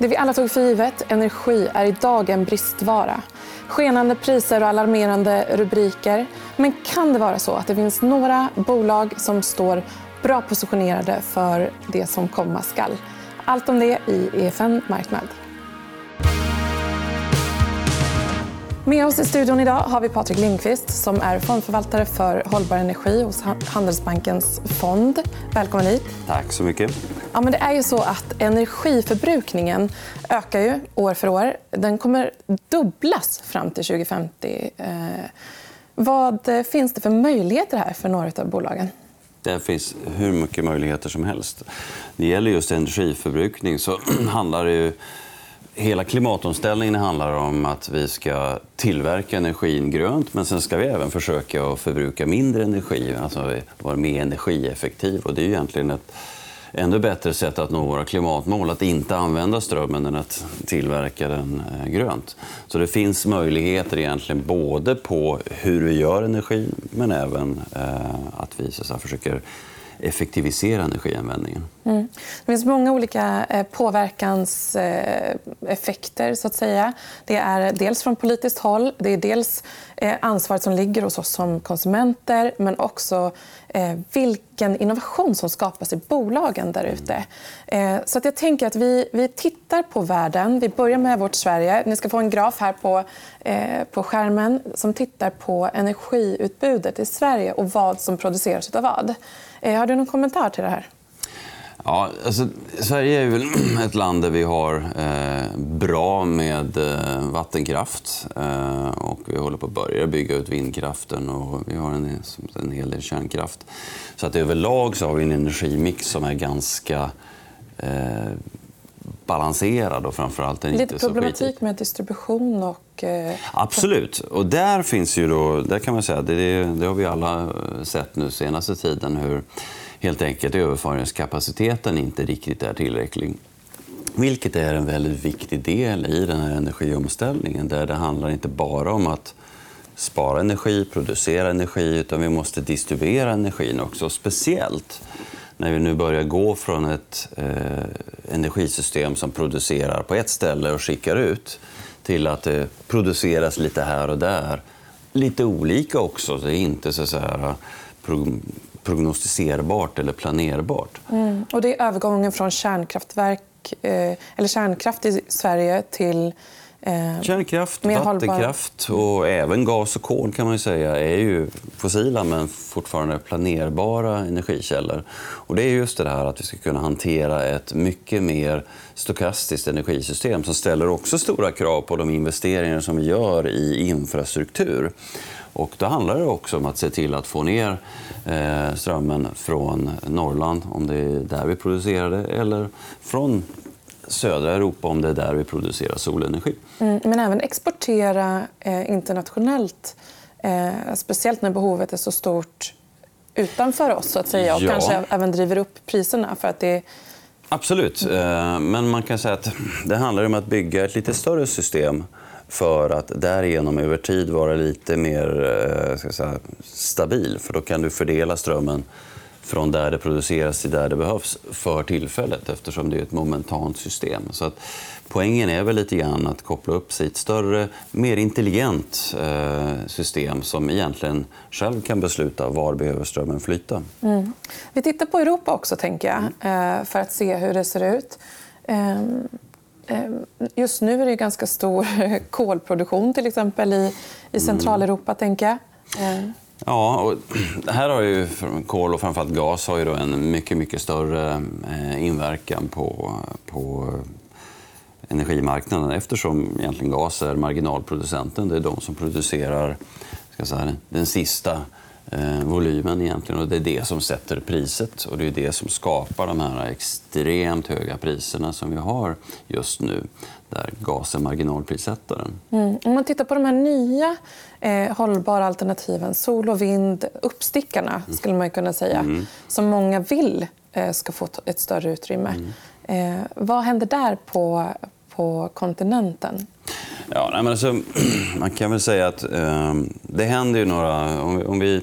Det vi alla tog för givet, energi, är idag en bristvara. Skenande priser och alarmerande rubriker. Men kan det vara så att det finns några bolag som står bra positionerade för det som komma skall? Allt om det i EFN Marknad. Med oss i studion idag har vi Patrik Lindqvist som är fondförvaltare för hållbar energi hos Handelsbankens fond. Välkommen hit. Tack så mycket. Ja, men det är ju så att energiförbrukningen ökar ju år för år. Den kommer dubblas fram till 2050. Eh, vad finns det för möjligheter här för några av bolagen? Det finns hur mycket möjligheter som helst. När det gäller just energiförbrukning så handlar det ju Hela klimatomställningen handlar om att vi ska tillverka energin grönt men sen ska vi även försöka att förbruka mindre energi, alltså vara mer energieffektiv. Och det är egentligen ett ännu bättre sätt att nå våra klimatmål att inte använda strömmen än att tillverka den eh, grönt. Så det finns möjligheter egentligen både på hur vi gör energi men även eh, att vi så att försöker effektivisera energianvändningen. Mm. Det finns många olika eh, påverkanseffekter. Så att säga. Det är dels från politiskt håll. Det är dels eh, ansvaret som ligger hos oss som konsumenter men också eh, vilka vilken innovation som skapas i bolagen där ute. Eh, så att jag tänker att vi, vi tittar på världen. Vi börjar med vårt Sverige. Ni ska få en graf här på, eh, på skärmen som tittar på energiutbudet i Sverige och vad som produceras av vad. Eh, har du någon kommentar till det här? Ja, alltså, Sverige är väl ett land där vi har eh, bra med eh, vattenkraft. Eh, och vi håller på att börja bygga ut vindkraften och vi har en, en hel del kärnkraft. Så att överlag så har vi en energimix som är ganska eh, balanserad och framförallt Lite inte så problematik med distribution och... Eh... Absolut. Och där finns ju då, där kan man säga, det, det har vi alla sett nu senaste tiden hur helt enkelt överföringskapaciteten inte riktigt är tillräcklig. Vilket är en väldigt viktig del i den här energiomställningen där det handlar inte bara om att spara energi, producera energi utan vi måste distribuera energin också. Speciellt när vi nu börjar gå från ett eh, energisystem som producerar på ett ställe och skickar ut till att det produceras lite här och där. Lite olika också. Det är inte så, så här, eh, prognostiserbart eller planerbart. Mm. Och det är övergången från kärnkraftverk, eh, eller kärnkraft i Sverige till Eh, Kärnkraft, vattenkraft och även gas och kol kan man säga är ju fossila men fortfarande planerbara energikällor. Och det är just det här att vi ska kunna hantera ett mycket mer stokastiskt energisystem som ställer också stora krav på de investeringar som vi gör i infrastruktur. Och då handlar det också om att se till att få ner eh, strömmen från Norrland, om det är där vi producerar det, eller från södra Europa om det är där vi producerar solenergi. Mm, men även exportera eh, internationellt, eh, speciellt när behovet är så stort utanför oss så att säga, och ja. kanske även driver upp priserna. för att det Absolut. Eh, men man kan säga att det handlar om att bygga ett lite större system för att därigenom över tid vara lite mer eh, ska säga, stabil. För då kan du fördela strömmen från där det produceras till där det behövs för tillfället eftersom det är ett momentant system. Så att poängen är väl lite grann att koppla upp sig i ett större, mer intelligent eh, system som egentligen själv kan besluta var behöver strömmen flyta. Mm. Vi tittar på Europa också, tänker jag, mm. för att se hur det ser ut. Ehm, Ehm, just nu är det ganska stor kolproduktion till exempel i, i Centraleuropa. Tänker jag. Ehm. Ja, och här har ju kol och framförallt gas har ju då en mycket, mycket större eh, inverkan på, på energimarknaden eftersom egentligen gas är marginalproducenten. Det är de som producerar ska säga, den sista eh, volymen egentligen och det är det som sätter priset och det är det som skapar de här extremt höga priserna som vi har just nu där gas är marginalprissättaren. Mm. Om man tittar på de här nya eh, hållbara alternativen, sol och vind, uppstickarna skulle man kunna säga, mm. som många vill eh, ska få ett större utrymme. Mm. Eh, vad händer där på, på kontinenten? Ja, nej, men alltså, man kan väl säga att eh, det händer ju några... Om vi, om vi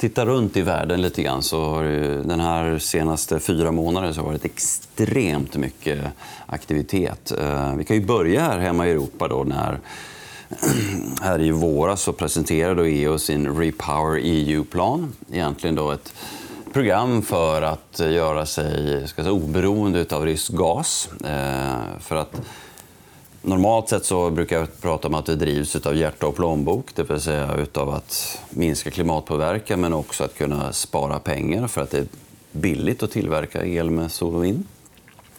tittar runt i världen lite grann så har den här senaste fyra månaderna så har det varit extremt mycket aktivitet. Eh, vi kan ju börja här hemma i Europa då när här i våras så presenterade EU sin Repower EU-plan. Egentligen då ett program för att göra sig ska säga, oberoende av rysk gas. Eh, för att Normalt sett så brukar jag prata om att det drivs av hjärta och plånbok, det vill säga utav att minska klimatpåverkan men också att kunna spara pengar för att det är billigt att tillverka el med sol och vind.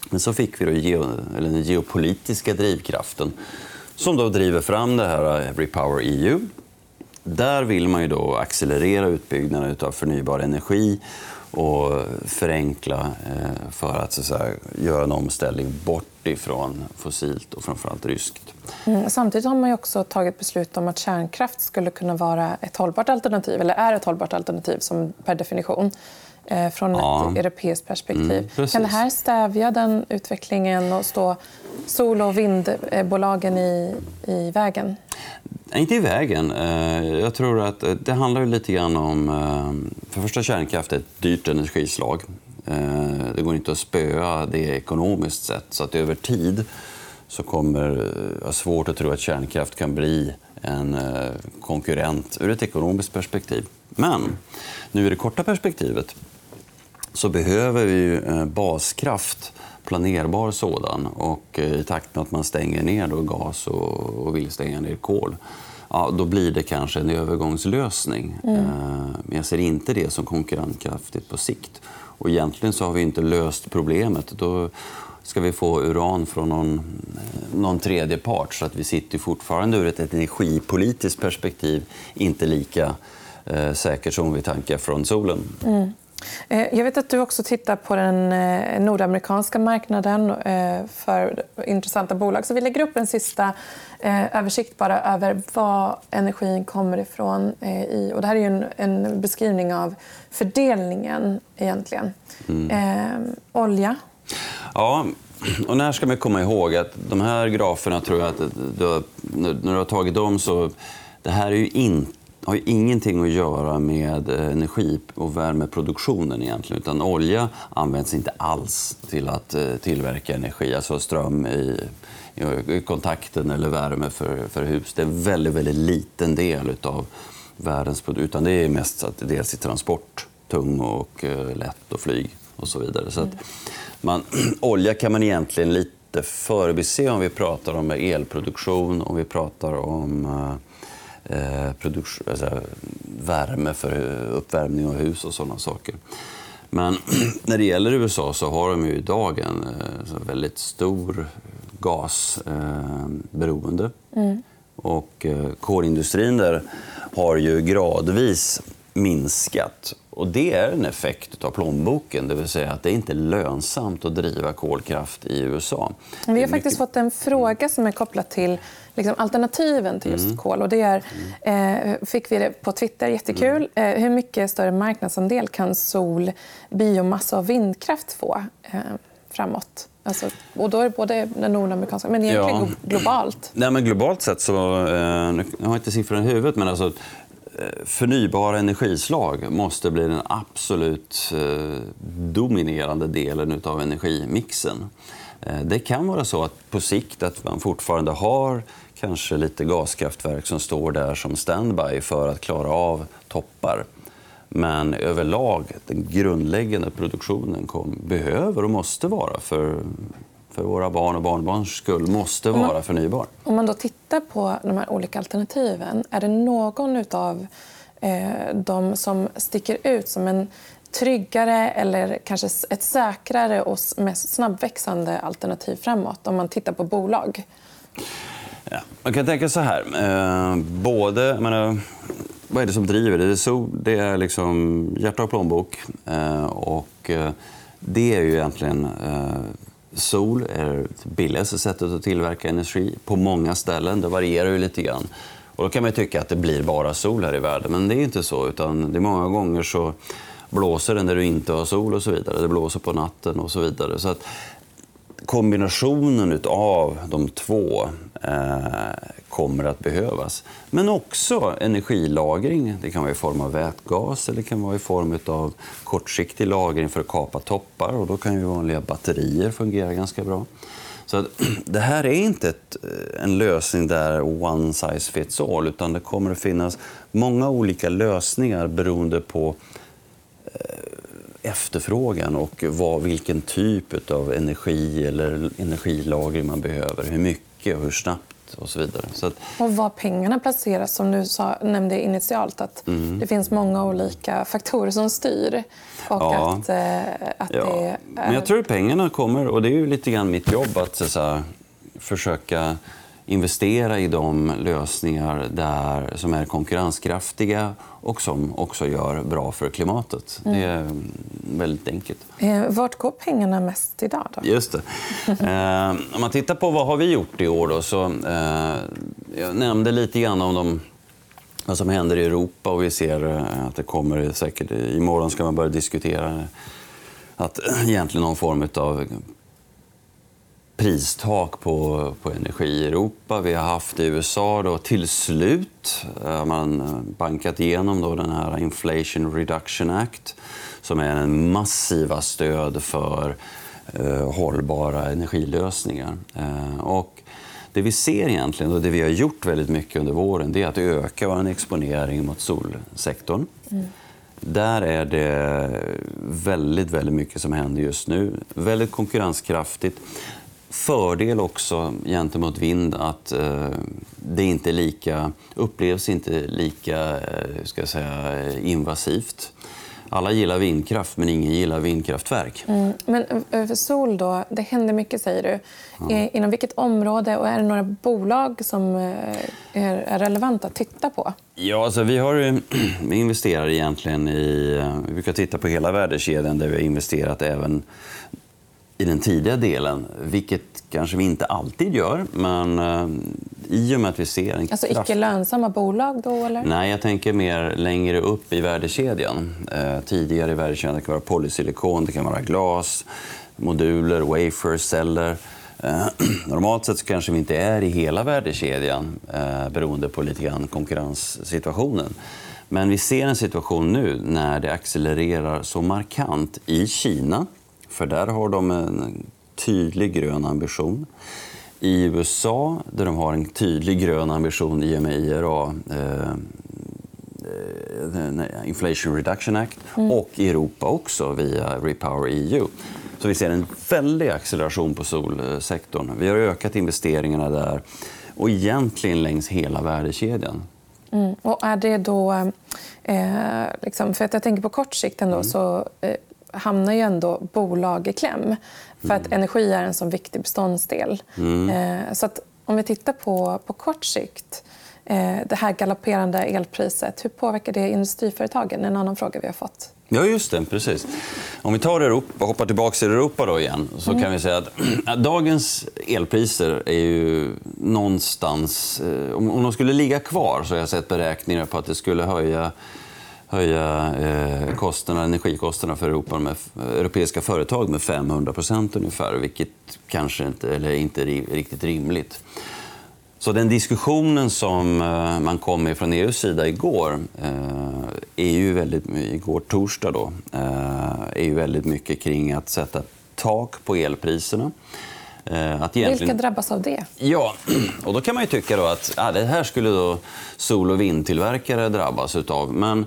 Men så fick vi då geo, eller den geopolitiska drivkraften som då driver fram det här eh, Repower EU. Där vill man ju då accelerera utbyggnaden av förnybar energi och förenkla eh, för att, så att säga, göra en omställning bort ifrån fossilt och framförallt ryskt. Mm. Samtidigt har man också tagit beslut om att kärnkraft skulle kunna vara ett hållbart alternativ, eller är ett hållbart alternativ som per definition eh, från ja. ett europeiskt perspektiv. Mm, kan det här stävja den utvecklingen och stå sol och vindbolagen i, i vägen? Inte i vägen. Eh, jag tror att eh, det handlar lite grann om... Eh, för första, kärnkraft är ett dyrt energislag. Det går inte att spöa det ekonomiskt sett. Så att över tid så kommer jag svårt att tro att kärnkraft kan bli en konkurrent ur ett ekonomiskt perspektiv. Men nu i det korta perspektivet så behöver vi baskraft planerbar sådan. Och eh, I takt med att man stänger ner då gas och, vill stänga ner kol ja, då blir det kanske en övergångslösning. Mm. Eh, men jag ser inte det som konkurrenskraftigt på sikt. Och egentligen så har vi inte löst problemet. Då ska vi få uran från någon, någon tredje part. Så att vi sitter fortfarande ur ett energipolitiskt perspektiv inte lika eh, säkert som vi tankar från solen. Mm. Eh, jag vet att du också tittar på den eh, nordamerikanska marknaden eh, för intressanta bolag. Så vi lägger upp en sista översikt bara över var energin kommer ifrån. Och det här är en, en beskrivning av fördelningen, egentligen. Mm. Eh, olja? Ja, och när ska man komma ihåg att de här graferna tror jag att du, när du har tagit dem så det här är ju inte har ju ingenting att göra med eh, energi och värmeproduktionen egentligen. Utan olja används inte alls till att eh, tillverka energi, alltså ström i, i kontakten eller värme för, för hus. Det är en väldigt, väldigt liten del av världens produktion. Utan det är mest att dels i transport, tung och eh, lätt och flyg och så vidare. Så att man, olja kan man egentligen lite förbise om vi pratar om elproduktion, om vi pratar om eh, eh, alltså, värme för uppvärmning av hus och sådana saker. Men när det gäller USA så har de ju idag en eh, väldigt stor gasberoende. Eh, mm. Och kolindustrin där har ju gradvis minskat. Och det är en effekt av plånboken, det vill säga att det är inte lönsamt att driva kolkraft i USA. Vi har faktiskt fått en fråga som är kopplad till liksom, alternativen till just mm. kol. Och det är, eh, fick vi det på Twitter. Jättekul. Mm. Eh, hur mycket större marknadsandel kan sol, biomassa och vindkraft få eh, framåt? Alltså, och då är det både den nordamerikanska, men egentligen ja. globalt. Nej, men globalt sett så... Eh, jag har inte siffrorna i huvudet, men alltså, eh, förnybara energislag måste bli den absolut eh, dominerande delen av energimixen. Eh, det kan vara så att på sikt att man fortfarande har kanske lite gaskraftverk som står där som standby för att klara av toppar. Men överlag, den grundläggande produktionen kom, behöver och måste vara för, för våra barn och barnbarns skull måste vara man, förnybar. Om man då tittar på de här olika alternativen, är det någon av eh, de som sticker ut som en tryggare eller kanske ett säkrare och mest snabbväxande alternativ framåt om man tittar på bolag? Ja, man kan tänka så här. Eh, både, menar, vad är det som driver? Det är, så, det är liksom hjärta och plånbok. Eh, och, eh, det är ju egentligen... Eh, sol är det billigaste sättet att tillverka energi på många ställen. Det varierar ju lite grann. Och då kan man tycka att det blir bara sol här i världen, men det är inte så. utan det är Många gånger så blåser det när du inte har sol och så vidare. Det blåser på natten och så vidare. Så att kombinationen av de två eh, kommer att behövas. Men också energilagring. Det kan vara i form av vätgas eller det kan vara i form av kortsiktig lagring för att kapa toppar. Och då kan ju vanliga batterier fungera ganska bra. Så att, det här är inte ett, eh, en lösning där one size fits all utan det kommer att finnas många olika lösningar beroende på eh, efterfrågan och vad, vilken typ av energi eller energilagring man behöver. Hur mycket och hur snabbt och så vidare. Så att... Och var pengarna placeras, som du sa, nämnde initialt. att mm. Det finns många olika faktorer som styr. Och ja. att, eh, att ja. det är... Men jag tror att pengarna kommer, och det är ju lite grann mitt jobb att så, så försöka investera i de lösningar där, som är konkurrenskraftiga och som också gör bra för klimatet. Mm. Det är väldigt enkelt. Eh, vart går pengarna mest idag? Då? Just det. Eh, om man tittar på vad har vi gjort i år då, så eh, jag nämnde lite grann om de vad som händer i Europa och vi ser eh, att det kommer säkert... Imorgon ska man börja diskutera att egentligen någon form av pristak på, på energi i Europa. Vi har haft i USA då, till slut har man bankat igenom då den här Inflation Reduction Act som är en massiva stöd för eh, hållbara energilösningar. Eh, och det vi ser egentligen, och det vi har gjort väldigt mycket under våren, det är att öka vår exponering mot solsektorn. Mm. Där är det väldigt, väldigt mycket som händer just nu. Väldigt konkurrenskraftigt fördel också gentemot vind att eh, det inte lika, upplevs inte lika eh, ska jag säga, invasivt. Alla gillar vindkraft, men ingen gillar vindkraftverk. Mm. Men eh, för sol, då, det händer mycket, säger du. Ja. Inom vilket område? och Är det några bolag som eh, är relevanta att titta på? Ja, alltså vi, har, vi investerar egentligen i... Eh, vi brukar titta på hela värdekedjan där vi har investerat även i den tidiga delen, vilket kanske vi inte alltid gör. Men eh, i och med att vi ser en Alltså kraft... icke lönsamma bolag då? Eller? Nej, jag tänker mer längre upp i värdekedjan. Eh, tidigare i värdekedjan det kan vara polysilikon, det kan vara glas, moduler, wafers, celler. Eh, normalt sett så kanske vi inte är i hela värdekedjan eh, beroende på lite grann konkurrenssituationen. Men vi ser en situation nu när det accelererar så markant i Kina för där har de en tydlig grön ambition. I USA, där de har en tydlig grön ambition i och med IRA, eh, eh Inflation Reduction Act, mm. och i Europa också via Repower EU. Så vi ser en väldig acceleration på solsektorn. Vi har ökat investeringarna där och egentligen längs hela värdekedjan. Mm. Och är det då... Eh, liksom, för att jag tänker på kort sikt ändå, mm. så eh, hamnar ju ändå bolag i kläm. För att mm. energi är en så viktig beståndsdel. Mm. Eh, så att om vi tittar på, på kort sikt, eh, det här galopperande elpriset, hur påverkar det industriföretagen? En annan fråga vi har fått. Ja, just det. Precis. Om vi tar Europa, hoppar tillbaka till Europa då igen så mm. kan vi säga att dagens elpriser är ju någonstans... Eh, om de skulle ligga kvar så har jag sett beräkningar på att det skulle höja höja eh, kostnaderna, energikostnaderna för Europa med, europeiska företag med 500% ungefär, vilket kanske inte, eller inte är riktigt rimligt. Så den diskussionen som eh, man kom med från EUs sida igår, eh, är ju väldigt, igår torsdag, då, eh, är ju väldigt mycket kring att sätta tak på elpriserna. Att egentligen... Vilka drabbas av det? Ja, och då kan man ju tycka då att ah, det här skulle då sol och vindtillverkare drabbas av. Men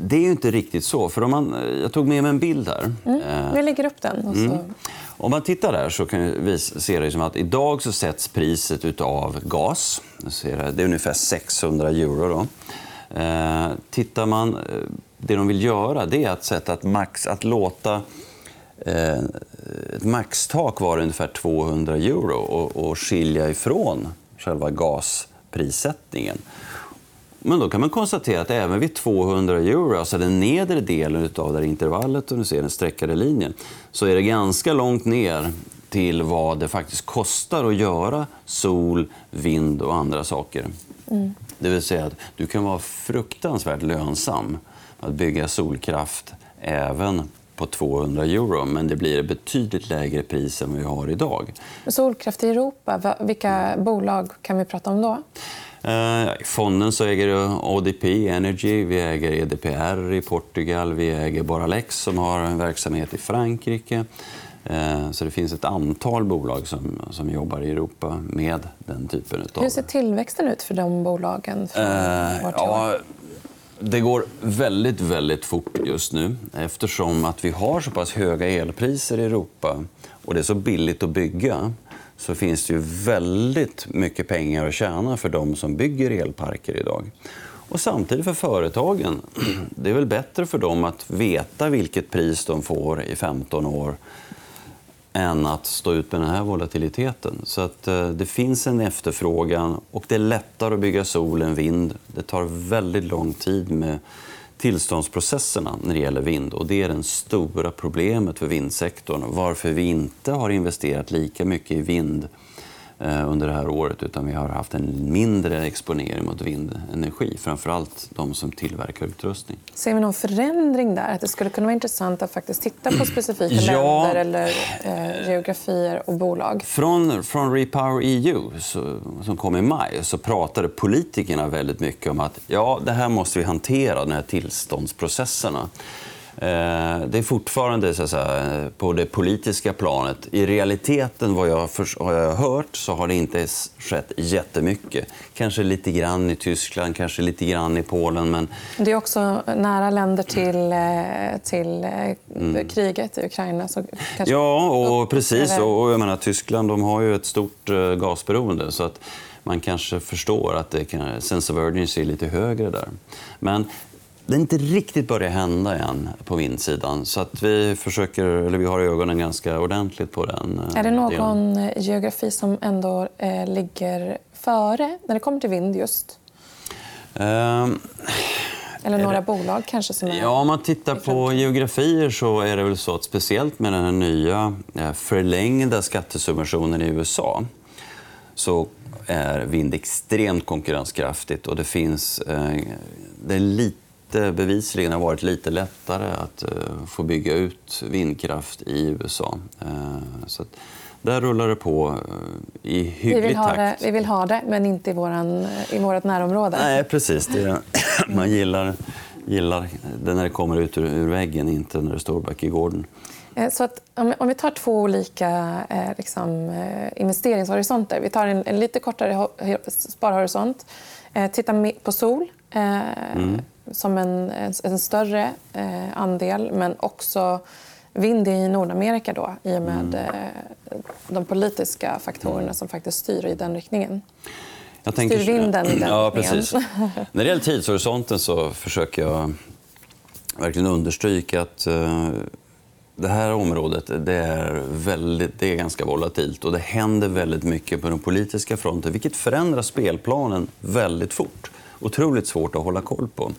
det är ju inte riktigt så. För om man, jag tog med mig en bild här. Mm. Eh, vi lägger upp den. Mm. Om man tittar där så kan vi se det som att idag så sätts priset av gas. Det är ungefär 600 euro. Då. Eh, tittar man, det de vill göra det är att, sätta ett max, att låta ett maxtak vara ungefär 200 euro och, och skilja ifrån själva gasprissättningen. Men då kan man konstatera att även vid 200 euro, alltså den nedre delen av det intervallet, och du ser den streckade linjen, så är det ganska långt ner till vad det faktiskt kostar att göra sol, vind och andra saker. Mm. Det vill säga att du kan vara fruktansvärt lönsam att bygga solkraft även på 200 euro men det blir ett betydligt lägre pris än vi har idag. Solkraft i Europa, vilka bolag kan vi prata om då? Eh, I fonden så äger ODP Energy, vi äger EDPR i Portugal, vi äger Boralex som har en verksamhet i Frankrike. Eh, så det finns ett antal bolag som, som jobbar i Europa med den typen av... Hur ser tillväxten ut för de bolagen? Från eh, ja, det går väldigt, väldigt fort just nu eftersom att vi har så pass höga elpriser i Europa och det är så billigt att bygga så finns det ju väldigt mycket pengar att tjäna för de som bygger elparker idag. Och samtidigt för företagen. Det är väl bättre för dem att veta vilket pris de får i 15 år än att stå ut med den här volatiliteten. Så att, eh, det finns en efterfrågan och det är lättare att bygga sol än vind. Det tar väldigt lång tid med tillståndsprocesserna när det gäller vind. Och det är det stora problemet för vindsektorn. Varför vi inte har investerat lika mycket i vind under det här året utan vi har haft en mindre exponering mot vindenergi. Framförallt de som tillverkar utrustning. Ser vi någon förändring där? Att det skulle kunna vara intressant att faktiskt titta på specifika ja. länder eller eh, geografier och bolag? Från, från Repower EU, så, som kom i maj, så pratade politikerna väldigt mycket om att ja, det här måste vi hantera, de här tillståndsprocesserna. Eh, det är fortfarande så säga, på det politiska planet. I realiteten, vad jag har hört, så har det inte skett jättemycket. Kanske lite grann i Tyskland, kanske lite grann i Polen. Men... Det är också nära länder till, eh, till eh, mm. kriget i Ukraina. Så kanske... Ja, och precis. Och jag menar, Tyskland de har ju ett stort gasberoende. Så att man kanske förstår att det kan, sense of urgency är lite högre där. Men det har inte riktigt börjat hända än på vindsidan. Så att vi, försöker, eller vi har ögonen ganska ordentligt på den. Är det någon delen. geografi som ändå eh, ligger före när det kommer till vind just? Um, eller några det... bolag kanske? Som är... Ja, om man tittar på geografier så är det väl så att speciellt med den här nya eh, förlängda skattesubventionen i USA så är vind extremt konkurrenskraftigt och det finns eh, det är lite det bevisligen har varit lite lättare att uh, få bygga ut vindkraft i USA. Uh, så där rullar det på uh, i hygglig vi vill takt. Det, vi vill ha det, men inte i, våran, i vårt närområde. Nej, precis. Det, man gillar, gillar det när det kommer ut ur, ur väggen, inte när det står back i gården. Så att, om vi tar två olika eh, liksom, investeringshorisonter. Vi tar en, en lite kortare sparhorisont. Eh, titta på sol. Eh, mm som en, en större eh, andel men också vind i Nordamerika då, i och med mm. Eh, de politiska faktorerna som faktiskt styr i den riktningen. Jag tänker... Styr vinden i den ja, precis. När det gäller tidshorisonten så försöker jag verkligen understryka att uh, det här området det är, väldigt, det är ganska volatilt och det händer väldigt mycket på den politiska fronten vilket förändrar spelplanen väldigt fort otroligt svårt att hålla koll på.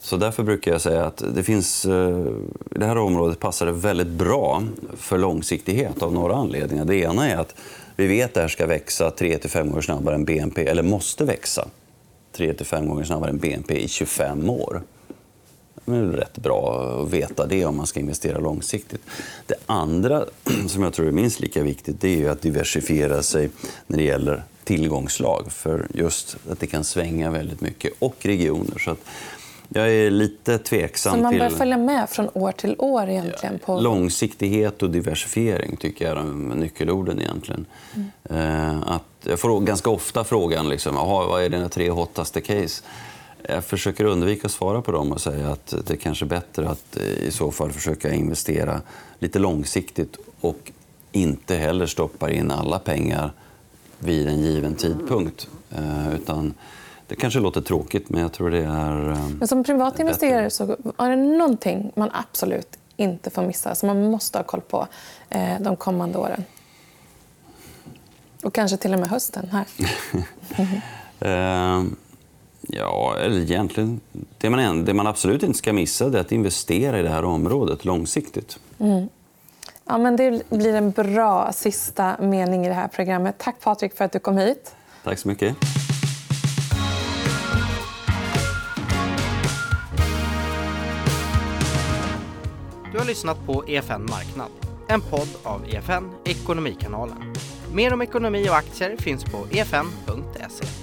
Så därför brukar jag säga att det finns, eh, i det här området passar det väldigt bra för långsiktighet av några anledningar. Det ena är att vi vet att det här ska växa 3-5 gånger snabbare än BNP, eller måste växa 3-5 gånger snabbare än BNP i 25 år. Det är rätt bra att veta det om man ska investera långsiktigt. Det andra som jag tror är minst lika viktigt det är att diversifiera sig när det gäller tillgångslag. För just att det kan svänga väldigt mycket, och regioner. Så att jag är lite tveksam. Så man bör till... följa med från år till år? egentligen? På... Långsiktighet och diversifiering tycker jag är de nyckelorden. egentligen. Mm. Att jag får ganska ofta frågan liksom, vad är dina tre hottaste case. Jag försöker undvika att svara på dem och säga att det är kanske är bättre att eh, i så fall försöka investera lite långsiktigt och inte heller stoppa in alla pengar vid en given tidpunkt. Eh, utan det kanske låter tråkigt, men jag tror det är... Eh, men som privat investerare så är det någonting man absolut inte får missa, som man måste ha koll på eh, de kommande åren? Och kanske till och med hösten här. ja, eller egentligen... Det man, det man absolut inte ska missa är att investera i det här området långsiktigt. Mm. Ja, men det blir en bra sista mening i det här programmet. Tack Patrik för att du kom hit. Tack så mycket. Du har lyssnat på EFN Marknad, en podd av EFN Ekonomikanalen. Mer om ekonomi och aktier finns på efn.se.